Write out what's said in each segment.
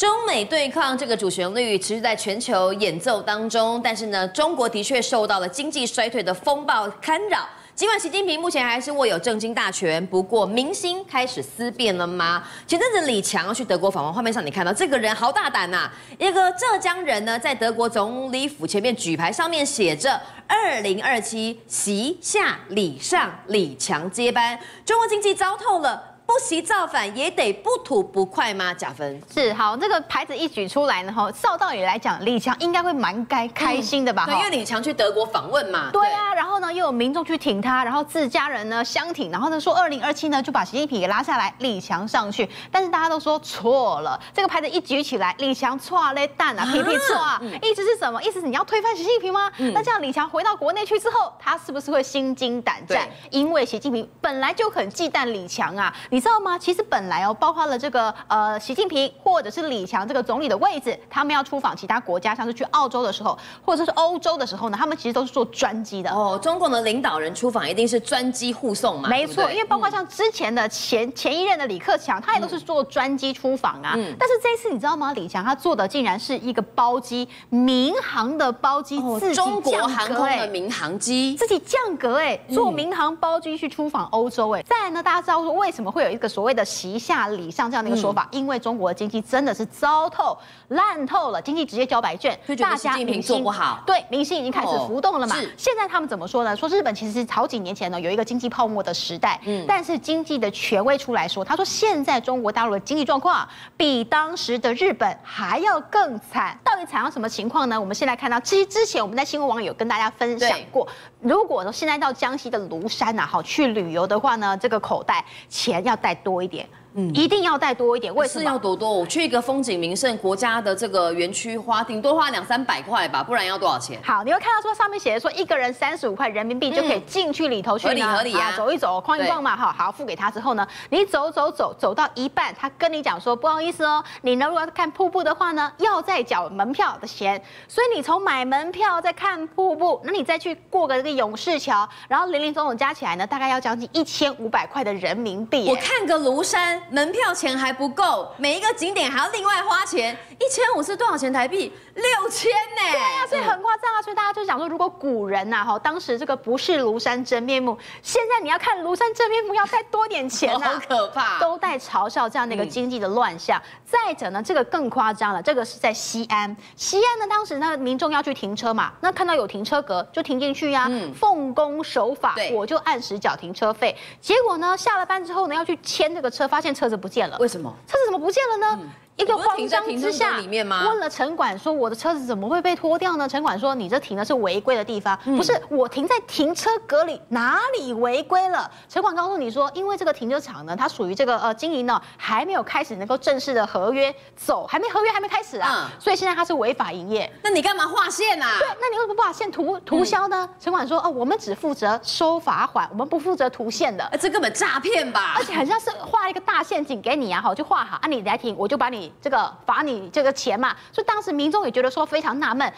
中美对抗这个主旋律持续在全球演奏当中，但是呢，中国的确受到了经济衰退的风暴干扰。尽管习近平目前还是握有政经大权，不过民心开始思变了吗？前阵子李强去德国访问，画面上你看到这个人好大胆呐、啊，一个浙江人呢，在德国总理府前面举牌，上面写着“二零二七习下李上李强接班”，中国经济糟透了。不惜造反也得不吐不快吗？加分是好，这个牌子一举出来呢，哈，照道理来讲，李强应该会蛮该开心的吧？嗯、对，因为李强去德国访问嘛。对啊，然后呢，又有民众去挺他，然后自家人呢相挺，然后呢说二零二七呢就把习近平给拉下来，李强上去。但是大家都说错了，这个牌子一举起来，李强错嘞蛋啊，屁屁错啊，意思是什么？意思是你要推翻习近平吗？嗯、那这样李强回到国内去之后，他是不是会心惊胆战？因为习近平本来就很忌惮李强啊，你。你知道吗？其实本来哦，包括了这个呃，习近平或者是李强这个总理的位置，他们要出访其他国家，像是去澳洲的时候，或者是欧洲的时候呢，他们其实都是坐专机的。哦，中国的领导人出访一定是专机护送嘛？没错，因为包括像之前的前、嗯、前一任的李克强，他也都是坐专机出访啊。嗯。但是这一次你知道吗？李强他坐的竟然是一个包机，民航的包机，哦、自己中国航空的民航机，自己降格哎，坐民航包机去出访欧洲哎。再来呢，大家知道说为什么会有一个所谓的席下礼上这样的一个说法，嗯、因为中国的经济真的是糟透、烂透了，经济直接交白卷，大家民心不好，对民心已经开始浮动了嘛。现在他们怎么说呢？说日本其实是好几年前呢有一个经济泡沫的时代，嗯，但是经济的权威出来说，他说现在中国大陆的经济状况比当时的日本还要更惨。到底惨到什么情况呢？我们现在看到，其实之前我们在新闻网有跟大家分享过，如果说现在到江西的庐山呐，好去旅游的话呢，这个口袋钱要要带多一点。嗯，一定要带多一点。为什么？是要多多？我去一个风景名胜国家的这个园区花，顶多花两三百块吧，不然要多少钱？好，你会看到说上面写的说一个人三十五块人民币就可以进去里头去，合理合理啊，走一走，逛一逛嘛，哈，好，付给他之后呢，你走走走走到一半，他跟你讲说不好意思哦，你呢如果要看瀑布的话呢，要再缴门票的钱，所以你从买门票再看瀑布，那你再去过个这个勇士桥，然后林林总总加起来呢，大概要将近一千五百块的人民币。我看个庐山。门票钱还不够，每一个景点还要另外花钱，一千五是多少钱台币？六千呢？对啊，所以很夸张啊！所以大家就想说，如果古人呐，哈，当时这个不是庐山真面目，现在你要看庐山真面目，要再多点钱啊，好可怕！都在嘲笑这样的一个经济的乱象。嗯、再者呢，这个更夸张了，这个是在西安，西安呢，当时呢民众要去停车嘛，那看到有停车格就停进去呀、奉公守法，我就按时缴停车费。结果呢，下了班之后呢，要去签这个车，发现车子不见了。为什么？车子怎么不见了呢？嗯一个慌张之下，里面吗？问了城管说：“我的车子怎么会被拖掉呢？”城管说：“你这停的是违规的地方，不是我停在停车格里，哪里违规了？”城管告诉你说：“因为这个停车场呢，它属于这个呃经营呢还没有开始能够正式的合约走，还没合约还没开始啊，所以现在它是违法营业。那你干嘛画线啊？对，那你为什么不把线涂涂销呢？”城管说：“哦，我们只负责收罚款，我们不负责涂线的。哎，这根本诈骗吧？而且很像是画一个大陷阱给你啊，好就画好啊，你来停，我就把你这个罚你。”这个钱嘛，所以当时民众也觉得说非常纳闷。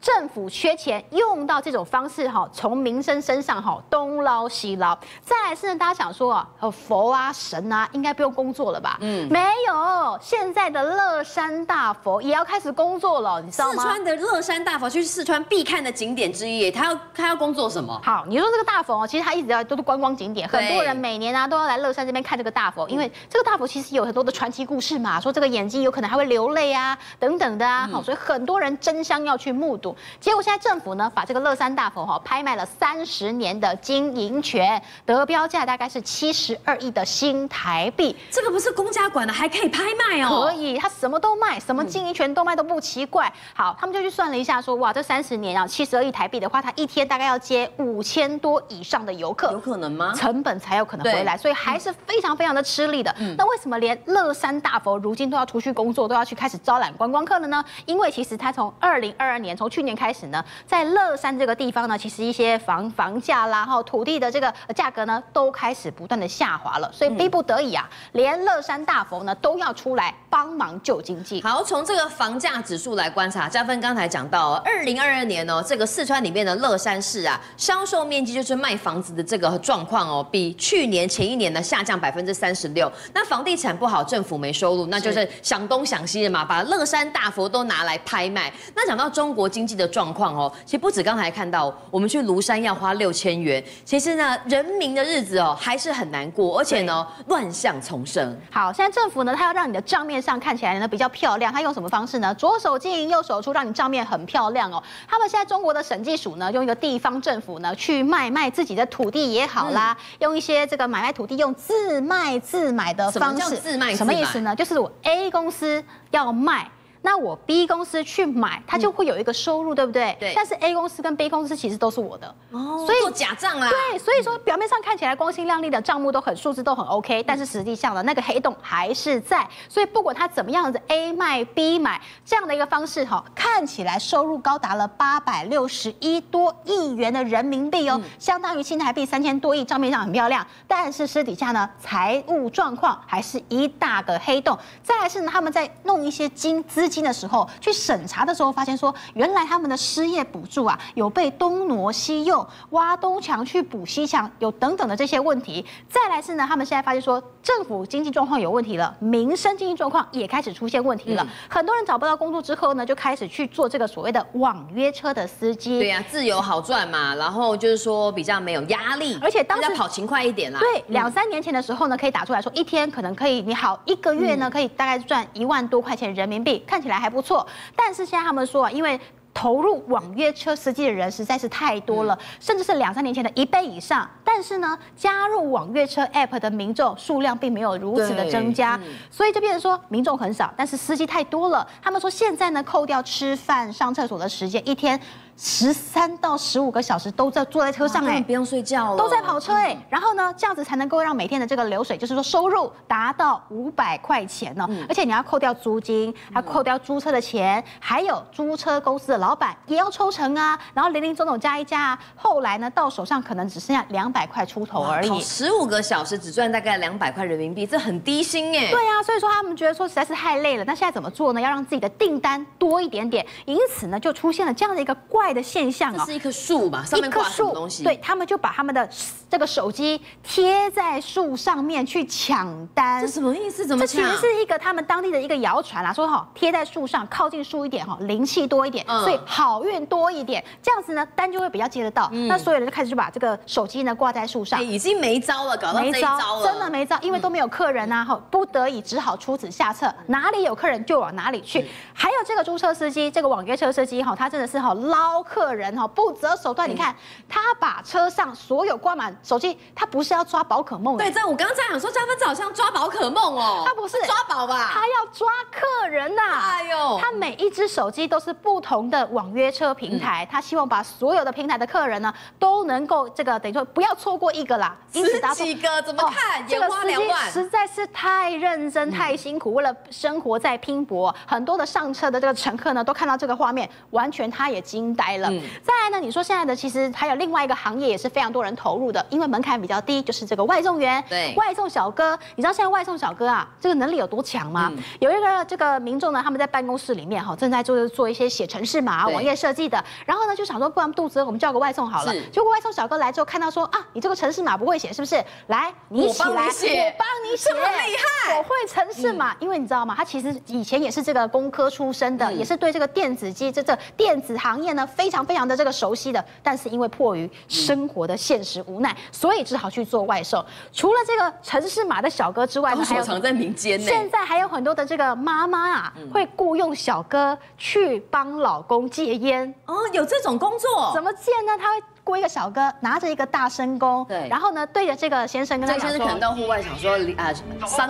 政府缺钱，用到这种方式哈，从民生身上哈东捞西捞。再来是呢，大家想说啊，佛啊神啊，应该不用工作了吧？嗯，没有，现在的乐山大佛也要开始工作了，你知道吗？四川的乐山大佛就是四川必看的景点之一，他要他要工作什么？好，你说这个大佛哦，其实他一直要都是观光景点，很多人每年啊都要来乐山这边看这个大佛，因为这个大佛其实有很多的传奇故事嘛，说这个眼睛有可能还会流泪啊等等的啊，好，所以很多人争相要去目睹。结果现在政府呢，把这个乐山大佛哈拍卖了三十年的经营权，得标价大概是七十二亿的新台币。这个不是公家管的，还可以拍卖哦？可以，他什么都卖，什么经营权都卖都不奇怪。好，他们就去算了一下说，说哇，这三十年啊，七十二亿台币的话，他一天大概要接五千多以上的游客，有可能吗？成本才有可能回来，所以还是非常非常的吃力的。嗯、那为什么连乐山大佛如今都要出去工作，都要去开始招揽观光客了呢？因为其实他从二零二二年从去去年开始呢，在乐山这个地方呢，其实一些房房价啦，哈土地的这个价格呢，都开始不断的下滑了，所以逼不得已啊，连乐山大佛呢都要出来帮忙救经济。好，从这个房价指数来观察，嘉芬刚才讲到，二零二二年哦，这个四川里面的乐山市啊，销售面积就是卖房子的这个状况哦，比去年前一年呢下降百分之三十六。那房地产不好，政府没收入，那就是想东想西的嘛，把乐山大佛都拿来拍卖。那讲到中国经济的状况哦，其实不止刚才看到，我们去庐山要花六千元，其实呢，人民的日子哦还是很难过，而且呢，乱象丛生。好，现在政府呢，它要让你的账面上看起来呢比较漂亮，它用什么方式呢？左手进右手出，让你账面很漂亮哦。他们现在中国的审计署呢，用一个地方政府呢去卖卖自己的土地也好啦，嗯、用一些这个买卖土地用自卖自买的方式，什么叫自卖自买？什么意思呢？就是我 A 公司要卖。那我 B 公司去买，它就会有一个收入，嗯、对不对？对。但是 A 公司跟 B 公司其实都是我的，哦，所以做假账啦。对，所以说表面上看起来光鲜亮丽的账目都很数字都很 OK，但是实际上呢，那个黑洞还是在。所以不管它怎么样子 A 卖 B 买这样的一个方式哈，看起来收入高达了八百六十一多亿元的人民币哦，嗯、相当于新台币三千多亿，账面上很漂亮，但是私底下呢，财务状况还是一大个黑洞。再来是呢，他们在弄一些金资。金的时候去审查的时候，发现说原来他们的失业补助啊有被东挪西用，挖东墙去补西墙，有等等的这些问题。再来是呢，他们现在发现说政府经济状况有问题了，民生经济状况也开始出现问题了。嗯、很多人找不到工作之后呢，就开始去做这个所谓的网约车的司机。对呀、啊，自由好赚嘛，然后就是说比较没有压力，而且当时跑勤快一点啦。对，两三年前的时候呢，可以打出来说一天可能可以你好一个月呢可以大概赚一万多块钱人民币。看起来还不错，但是现在他们说啊，因为投入网约车司机的人实在是太多了，甚至是两三年前的一倍以上。但是呢，加入网约车 App 的民众数量并没有如此的增加，所以就变成说民众很少，但是司机太多了。他们说现在呢，扣掉吃饭、上厕所的时间，一天。十三到十五个小时都在坐在车上哎，不用睡觉了，都在跑车哎，然后呢，这样子才能够让每天的这个流水，就是说收入达到五百块钱呢。而且你要扣掉租金，还扣掉租车的钱，还有租车公司的老板也要抽成啊。然后零零总总加一加啊，后来呢，到手上可能只剩下两百块出头而已。十五个小时只赚大概两百块人民币，这很低薪哎。对啊，所以说他们觉得说实在是太累了。那现在怎么做呢？要让自己的订单多一点点，因此呢，就出现了这样的一个怪。的现象啊，这是一棵树吧？上面挂什么东西？对，他们就把他们的这个手机贴在树上面去抢单。这什么意思？怎么抢？这其实是一个他们当地的一个谣传啦，说哈贴在树上，靠近树一点哈，灵气多一点，所以好运多一点。这样子呢，单就会比较接得到。那所有人就开始就把这个手机呢挂在树上，已经没招了，搞到没招了，真的没招，因为都没有客人啊，哈，不得已只好出此下策，哪里有客人就往哪里去。还有这个租车司机，这个网约车司机哈，他真的是哈捞。客人哈不择手段，你看他把车上所有挂满手机，他不是要抓宝可梦？对，这我刚刚在想说，嘉芬这好像抓宝可梦哦，他不是抓宝吧？他要抓客人呐！哎呦，他每一只手机都是不同的网约车平台，他希望把所有的平台的客人呢都能够这个等于说不要错过一个啦。因此十几个怎么看？这个司机实在是太认真、太辛苦，为了生活在拼搏。很多的上车的这个乘客呢，都看到这个画面，完全他也惊呆。嗯，再来呢？你说现在的其实还有另外一个行业也是非常多人投入的，因为门槛比较低，就是这个外送员。对，外送小哥，你知道现在外送小哥啊，这个能力有多强吗？嗯、有一个这个民众呢，他们在办公室里面哈，正在做做一些写程式码、网页设计的，然后呢就想说，不然肚子饿，我们叫个外送好了。是结果外送小哥来之后看到说啊，你这个城市码不会写是不是？来，你一起来，我帮你写，我帮你写，这么厉害，我会城市码，嗯、因为你知道吗？他其实以前也是这个工科出身的，嗯、也是对这个电子机这这电子行业呢非常非常的这个熟悉的，但是因为迫于生活的现实无奈，所以只好去做外售。除了这个城市码的小哥之外，还有藏在民间。现在还有很多的这个妈妈啊，会雇佣小哥去帮老公戒烟。哦，有这种工作？怎么戒呢？他会。雇一个小哥拿着一个大声公，对，然后呢对着这个先生跟他讲说，先生可能到户外想说啊，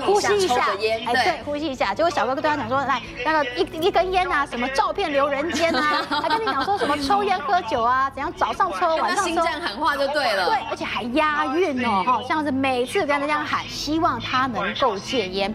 呼吸一下，烟，哎，对，呼吸一下。结果小哥哥对他讲说，来那个一一根烟啊，什么照片留人间啊，还跟你讲说什么抽烟喝酒啊，怎样早上抽晚上抽，心战喊话就对了，对，而且还押韵哦，好像是每次跟他这样喊，希望他能够戒烟，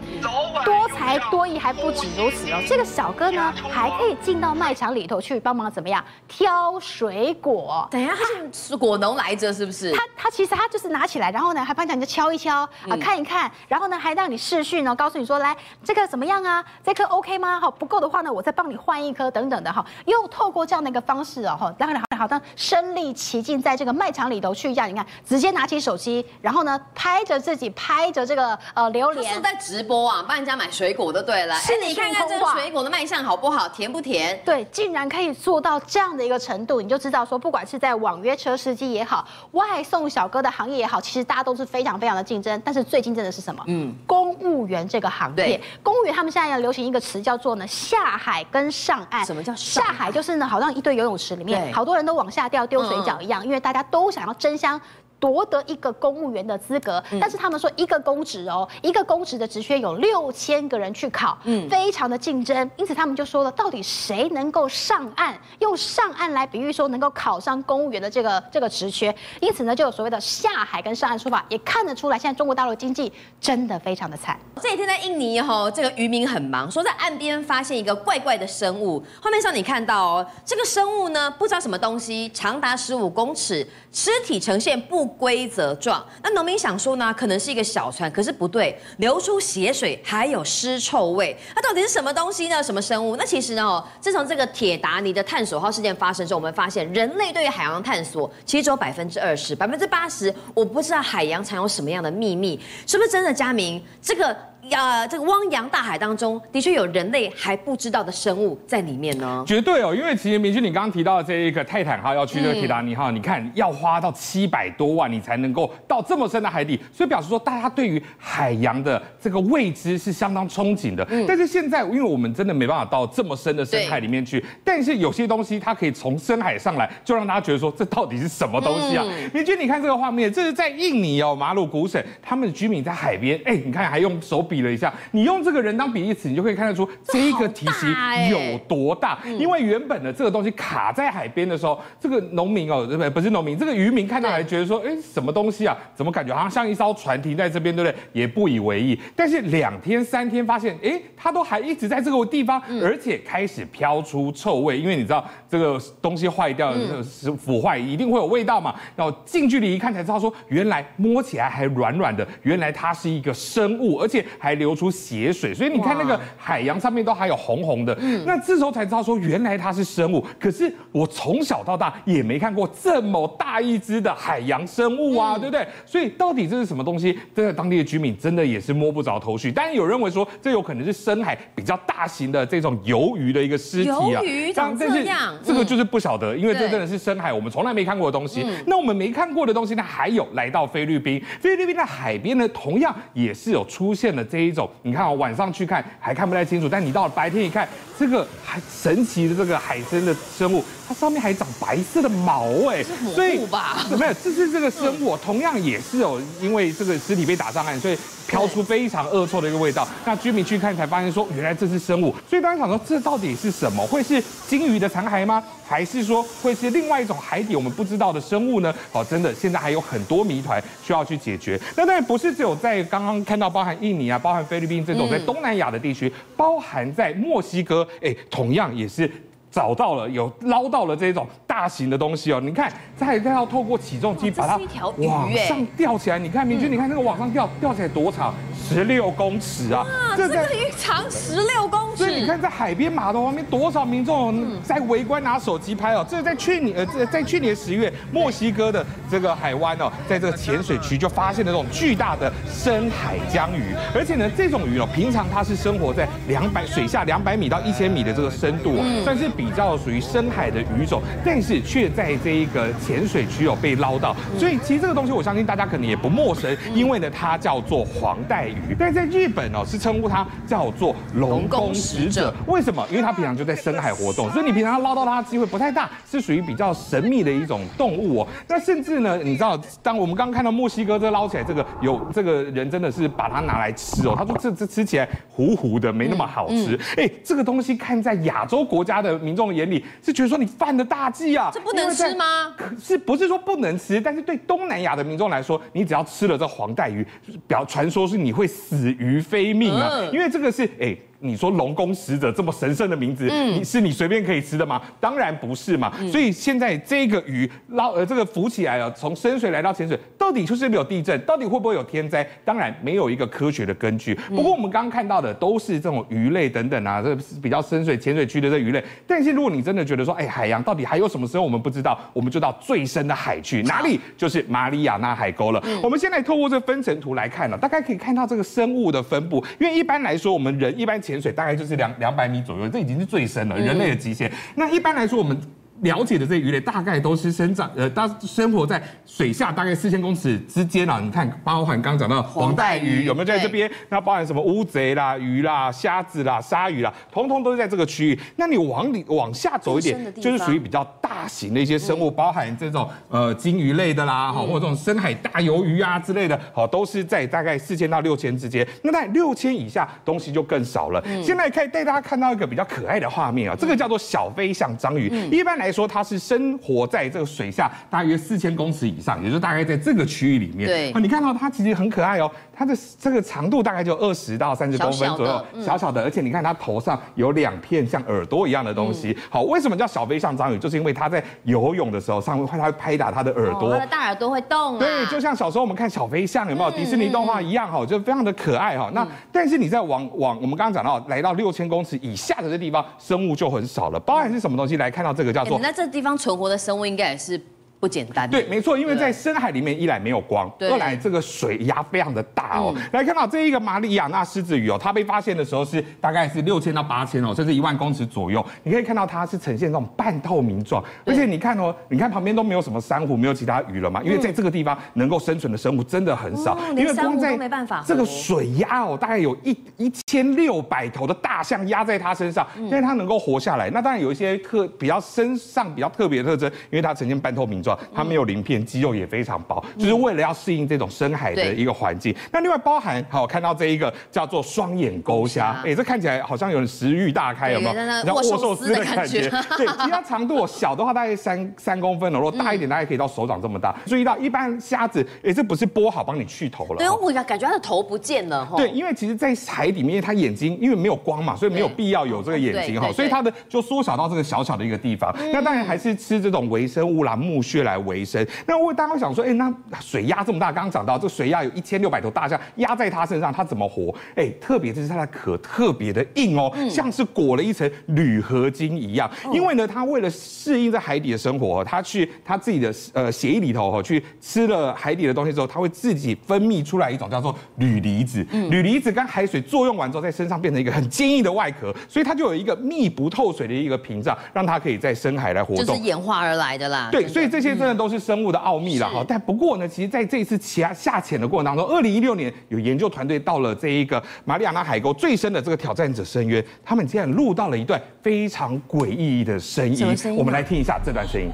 多才多艺还不止如此哦，这个小哥呢还可以进到卖场里头去帮忙怎么样挑水果？等一下，他是果农来着是不是？他他其实他就是拿起来，然后呢还帮你就敲一敲啊，看一看，然后呢还让你试训呢，告诉你说，来这个怎么样啊？这颗 OK 吗？好，不够的话呢，我再帮你换一颗等等的哈。又透过这样的一个方式哦，哈，当然好像身临其境在这个卖场里头去一样，你看直接拿起手机，然后呢拍着自己拍着这个呃榴莲，是在直播啊，帮人家买水果的对了。是你看看这个水果的卖相好不好，甜不甜？对，竟然可以做到这样的一个程度，你就知道说，不管是在网约车司机也好，外送小哥的行业也好，其实大家都是非常非常的竞争。但是最竞争的是什么？嗯，公务员这个行业。公务员他们现在要流行一个词叫做呢下海跟上岸。什么叫下海？就是呢，好像一堆游泳池里面，好多人都往下掉丢水饺一样，因为大家都想要争相。夺得一个公务员的资格，但是他们说一个公职哦，一个公职的职缺有六千个人去考，嗯，非常的竞争，因此他们就说了，到底谁能够上岸？用上岸来比喻说能够考上公务员的这个这个职缺，因此呢，就有所谓的下海跟上岸说法，也看得出来，现在中国大陆经济真的非常的惨。这几天在印尼哈，这个渔民很忙，说在岸边发现一个怪怪的生物，画面上你看到哦，这个生物呢，不知道什么东西，长达十五公尺，尸体呈现不。规则状，那农民想说呢，可能是一个小船，可是不对，流出血水，还有尸臭味，那到底是什么东西呢？什么生物？那其实呢，自从这个铁达尼的探索号事件发生之后，我们发现人类对于海洋探索其实只有百分之二十，百分之八十，我不知道海洋藏有什么样的秘密，是不是真的？佳明，这个。呀，这个汪洋大海当中的确有人类还不知道的生物在里面呢。绝对哦，因为其实明君你刚刚提到的这一个泰坦号要去这个铁达尼号，嗯、你看要花到七百多万，你才能够到这么深的海底，所以表示说大家对于海洋的这个未知是相当憧憬的。嗯、但是现在，因为我们真的没办法到这么深的深海里面去，但是有些东西它可以从深海上来，就让大家觉得说这到底是什么东西啊？嗯、明君，你看这个画面，这是在印尼哦，马鲁古省，他们的居民在海边，哎，你看还用手比了一下，你用。这个人当比例词，你就可以看得出这一个体型有多大。因为原本的这个东西卡在海边的时候，这个农民哦，不不是农民，这个渔民看到还觉得说，哎，什么东西啊？怎么感觉好像像一艘船停在这边，对不对？也不以为意。但是两天三天发现，哎，它都还一直在这个地方，而且开始飘出臭味。因为你知道这个东西坏掉，是腐坏，一定会有味道嘛。然后近距离一看才知道说，原来摸起来还软软的，原来它是一个生物，而且还流出血。水，所以你看那个海洋上面都还有红红的。嗯，那这时候才知道说，原来它是生物。可是我从小到大也没看过这么大一只的海洋生物啊，对不对？所以到底这是什么东西？这个当地的居民真的也是摸不着头绪。当然有认为说，这有可能是深海比较大型的这种鱿鱼的一个尸体啊。鱿鱼长这样，这个就是不晓得，因为这真的是深海，我们从来没看过的东西。那我们没看过的东西呢，还有来到菲律宾，菲律宾的海边呢，同样也是有出现了这一种，你看啊。晚上去看还看不太清楚，但你到了白天一看，这个还神奇的这个海参的生物，它上面还长白色的毛哎，所以吧？没有，这是这个生物，同样也是哦因为这个尸体被打上岸，所以飘出非常恶臭的一个味道。那居民去看才发现说，原来这是生物。所以当时想说，这到底是什么？会是鲸鱼的残骸吗？还是说会是另外一种海底我们不知道的生物呢？哦，真的，现在还有很多谜团需要去解决。那当然不是只有在刚刚看到包含印尼啊、包含菲律宾这种在东南亚的地区，包含在墨西哥，哎，同样也是找到了有捞到了这种大型的东西哦。你看，再再要透过起重机把它往上吊起来，你看明君，你看那个往上吊吊起来多长？十六公尺啊！哇，这个鱼长十六公尺。所以你看，在海边码头旁边，多少民众在围观拿手机拍哦。这是在去年呃，在去年十月，墨西哥的这个海湾哦，在这个浅水区就发现了这种巨大的深海江鱼。而且呢，这种鱼哦，平常它是生活在两百水下两百米到一千米的这个深度，但是比较属于深海的鱼种。但是却在这一个浅水区有被捞到。所以其实这个东西，我相信大家可能也不陌生，因为呢，它叫做黄带鱼，但在日本哦，是称呼它叫做龙宫使者。为什么？因为它平常就在深海活动，所以你平常捞到它的机会不太大，是属于比较神秘的一种动物哦。那甚至呢，你知道，当我们刚刚看到墨西哥这捞起来，这个有这个人真的是把它拿来吃哦。他说这这吃起来糊糊的，没那么好吃。哎，这个东西看在亚洲国家的民众的眼里，是觉得说你犯了大忌啊，这不能吃吗？是不是说不能吃？但是对东南亚的民众来说，你只要吃了这黄带鱼，表传说是你会死于非命啊，因为这个是哎。你说龙宫使者这么神圣的名字，嗯，你是你随便可以吃的吗？当然不是嘛。所以现在这个鱼捞呃这个浮起来了，从深水来到浅水，到底就是没有地震，到底会不会有天灾？当然没有一个科学的根据。不过我们刚刚看到的都是这种鱼类等等啊，这比较深水浅水区的这鱼类。但是如果你真的觉得说，哎，海洋到底还有什么时候我们不知道，我们就到最深的海去，哪里？就是马里亚纳海沟了。我们现在透过这分层图来看呢，大概可以看到这个生物的分布。因为一般来说，我们人一般潜水大概就是两两百米左右，这已经是最深了，人类的极限。那一般来说，我们。了解的这些鱼类大概都是生长，呃，大生活在水下大概四千公尺之间啊。你看，包含刚刚讲到黄带鱼有没有在这边？那包含什么乌贼啦、鱼啦、虾子啦、鲨鱼啦，通通都是在这个区域。那你往里往下走一点，就是属于比较大型的一些生物，包含这种呃金鱼类的啦，好，或者这种深海大鱿鱼啊之类的，好，都是在大概四千到六千之间。那在六千以下东西就更少了。现在可以带大家看到一个比较可爱的画面啊，这个叫做小飞象章鱼，一般来说它是生活在这个水下大约四千公尺以上，也就大概在这个区域里面。对，你看到它其实很可爱哦，它的这个长度大概就二十到三十公分左右，小小，嗯、小小的，而且你看它头上有两片像耳朵一样的东西。好，为什么叫小飞象章鱼？就是因为它在游泳的时候，上面它会拍打它的耳朵，它的大耳朵会动。对，就像小时候我们看小飞象有没有迪士尼动画一样哈，就非常的可爱哈。那但是你在往往我们刚刚讲到来到六千公尺以下的这地方，生物就很少了。包含是什么东西？来看到这个叫做，那这地方存活的生物应该也是。不简单，对，没错，因为在深海里面，一来没有光，二来这个水压非常的大哦。来看到这一个马里亚纳狮子鱼哦，它被发现的时候是大概是六千到八千哦，甚至一万公尺左右。你可以看到它是呈现这种半透明状，而且你看哦，你看旁边都没有什么珊瑚，没有其他鱼了嘛，因为在这个地方能够生存的生物真的很少，因为光在这个水压哦，大概有一一千六百头的大象压在它身上，因为它能够活下来。那当然有一些特比较身上比较特别的特征，因为它呈现半透明状。它没有鳞片，肌肉也非常薄，就是为了要适应这种深海的一个环境。那另外包含，好看到这一个叫做双眼钩虾，哎，这看起来好像有点食欲大开，有没有？像握寿司的感觉。对，其他长度小的话大概三三公分，如果大一点大概可以到手掌这么大。注意到一般虾子，哎，这不是剥好帮你去头了？对，我感觉它的头不见了。对，因为其实，在海里面，它眼睛因为没有光嘛，所以没有必要有这个眼睛哈，所以它的就缩小到这个小小的一个地方。那当然还是吃这种微生物啦、木屑来维。那我大家会想说，哎，那水压这么大，刚刚讲到这水压有一千六百头大象压在它身上，它怎么活？哎，特别就是它的壳特别的硬哦，像是裹了一层铝合金一样。因为呢，它为了适应在海底的生活，它去它自己的呃血液里头哈，去吃了海底的东西之后，它会自己分泌出来一种叫做铝离子。铝离子跟海水作用完之后，在身上变成一个很坚硬的外壳，所以它就有一个密不透水的一个屏障，让它可以在深海来活动。这是演化而来的啦。对，所以这些真的都是。生物的奥秘了哈，但不过呢，其实在这一次下下潜的过程当中，二零一六年有研究团队到了这一个马里亚纳海沟最深的这个挑战者深渊，他们竟然录到了一段非常诡异的声音，声音我们来听一下这段声音。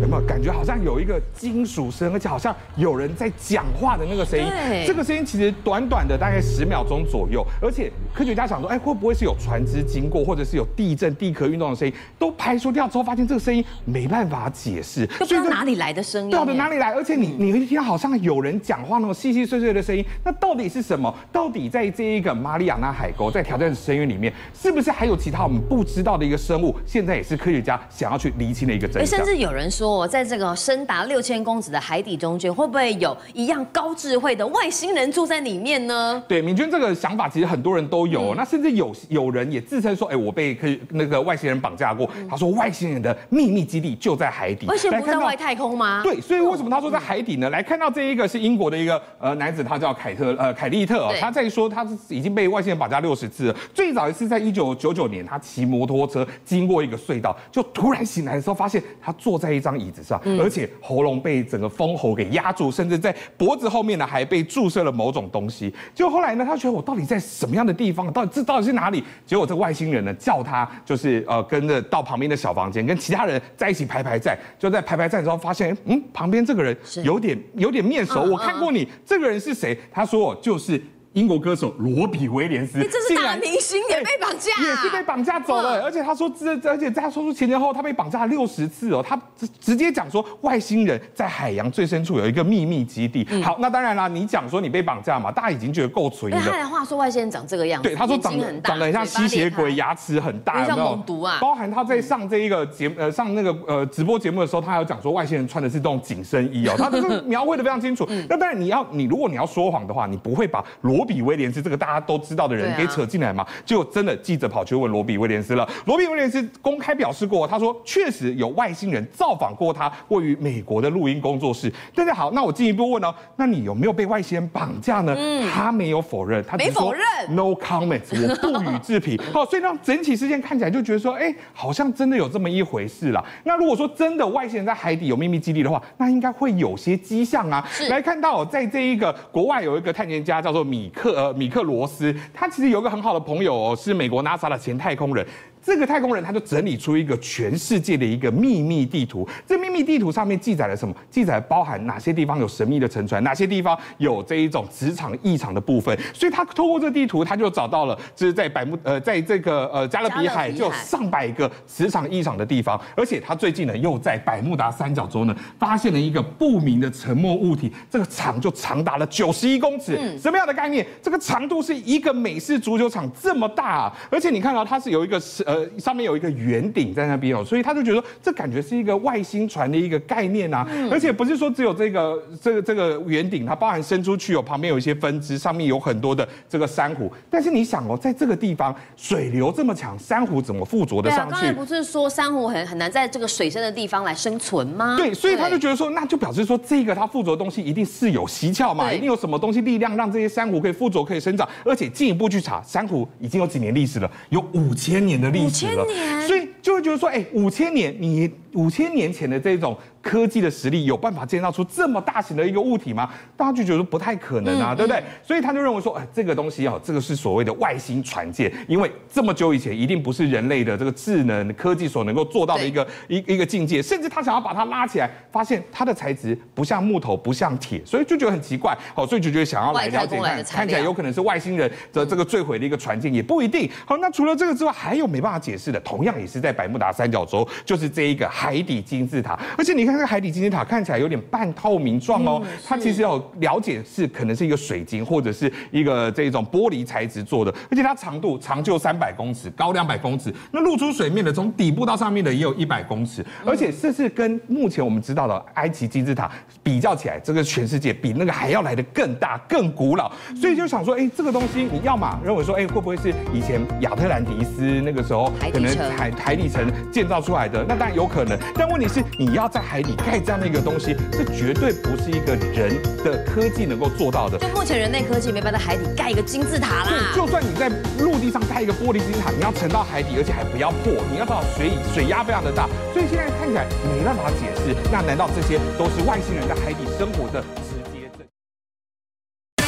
有没有感觉好像有一个金属声，而且好像有人在讲话的那个声音？这个声音其实短短的大概十秒钟左右，而且科学家想说，哎，会不会是有船只经过，或者是有地震、地壳运动的声音？都排除掉之后，发现这个声音没办法解释，不知道哪里来的声音？到底哪里来？而且你你会听到好像有人讲话那种细细碎碎的声音，那到底是什么？到底在这一个马里亚纳海沟在挑战深渊里面，是不是还有其他我们不知道的一个生物？现在也是科学家想要去厘清的一个真相。甚至有人说。在这个深达六千公尺的海底中间，会不会有一样高智慧的外星人住在里面呢？对，敏君这个想法其实很多人都有，嗯、那甚至有有人也自称说，哎，我被可以那个外星人绑架过。嗯、他说外星人的秘密基地就在海底。外星人不在外太空吗？对，所以为什么他说在海底呢？嗯、来看到这一个是英国的一个呃男子，他叫凯特呃凯利特哦，他在说他是已经被外星人绑架六十次了。最早一次在一九九九年，他骑摩托车经过一个隧道，就突然醒来的时候，发现他坐在一张椅子上，嗯、而且喉咙被整个封喉给压住，甚至在脖子后面呢还被注射了某种东西。就后来呢，他觉得我到底在什么样的地方？到底这到底是哪里？结果这个外星人呢叫他就是呃跟着到旁边的小房间，跟其他人在一起排排站。就在排排站之后发现，嗯，旁边这个人有点有点面熟，我看过你。这个人是谁？他说就是。英国歌手罗比威廉斯，这是大明星也被绑架，也是被绑架走了。而且他说，这而且他说出前前后后，他被绑架了六十次哦。他直接讲说，外星人在海洋最深处有一个秘密基地。好，那当然啦，你讲说你被绑架嘛，大家已经觉得够存疑了。他的话说外星人长这个样子，对，他说长得长得很像吸血鬼，牙齿很大，像猛毒啊。包含他在上这一个节呃上那个呃直播节目的时候，他还有讲说外星人穿的是这种紧身衣哦，他都是描绘的非常清楚。那当然你要你如果你要说谎的话，你不会把罗比威廉斯这个。大家都知道的人给扯进来嘛？就真的记者跑去问罗比威廉斯了。罗比威廉斯公开表示过，他说确实有外星人造访过他位于美国的录音工作室。大家好，那我进一步问哦，那你有没有被外星人绑架呢？嗯、他没有否认，他没否认 no comments，我不予置评。好，所以让整体事件看起来就觉得说，哎，好像真的有这么一回事啦。那如果说真的外星人在海底有秘密基地的话，那应该会有些迹象啊。来看到在这一个国外有一个探险家叫做米克呃米克。罗斯，他其实有个很好的朋友哦，是美国 NASA 的前太空人。这个太空人他就整理出一个全世界的一个秘密地图。这秘密地图上面记载了什么？记载了包含哪些地方有神秘的沉船，哪些地方有这一种磁场异常的部分。所以他透过这个地图，他就找到了，就是在百慕呃，在这个呃加勒比海就有上百个磁场异常的地方。而且他最近呢，又在百慕达三角洲呢，发现了一个不明的沉没物体，这个长就长达了九十一公尺。嗯，什么样的概念？这个长度是一个美式足球场这么大啊！而且你看到它是有一个是。呃，上面有一个圆顶在那边哦，所以他就觉得这感觉是一个外星船的一个概念啊，而且不是说只有这个这个这个圆顶，它包含伸出去哦，旁边有一些分支，上面有很多的这个珊瑚。但是你想哦，在这个地方水流这么强，珊瑚怎么附着的上去？刚才不是说珊瑚很很难在这个水深的地方来生存吗？对，所以他就觉得说，那就表示说这个它附着的东西一定是有蹊跷嘛，一定有什么东西力量让这些珊瑚可以附着可以生长，而且进一步去查，珊瑚已经有几年历史了，有五千年的历史。五千年，所以就会觉得说，哎，五千年，你五千年前的这种。科技的实力有办法建造出这么大型的一个物体吗？大家就觉得不太可能啊，嗯、对不对？所以他就认为说，哎，这个东西哦，这个是所谓的外星船舰，因为这么久以前一定不是人类的这个智能科技所能够做到的一个一一个境界，甚至他想要把它拉起来，发现它的材质不像木头，不像铁，所以就觉得很奇怪，好，所以就觉得想要来了解看，看起来有可能是外星人的这个坠毁的一个船舰，也不一定。好，那除了这个之外，还有没办法解释的，同样也是在百慕达三角洲，就是这一个海底金字塔，而且你看这个海底金字塔。看起来有点半透明状哦，它其实有了解是可能是一个水晶或者是一个这种玻璃材质做的，而且它长度长就三百公尺，高两百公尺，那露出水面的从底部到上面的也有一百公尺，而且这是跟目前我们知道的埃及金字塔比较起来，这个全世界比那个还要来的更大更古老，所以就想说，哎，这个东西你要嘛认为说，哎，会不会是以前亚特兰蒂斯那个时候可能海海底城建造出来的？那当然有可能，但问题是你要在海底盖这样的一个。东西这绝对不是一个人的科技能够做到的。就目前人类科技没办法在海底盖一个金字塔啦。对，就算你在陆地上盖一个玻璃金字塔，你要沉到海底，而且还不要破，你要知道水水压非常的大，所以现在看起来没办法解释。那难道这些都是外星人在海底生活的直接证据？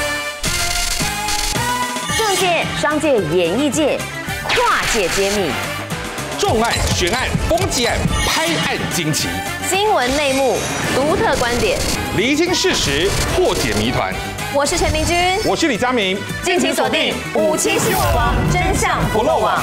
政界、商界、演艺界，跨界揭秘，重案、悬案、攻击案、拍案惊奇。新闻内幕，独特观点，厘清事实，破解谜团。我是陈明君，我是李佳明，敬请锁定五七新闻网，真相不漏网。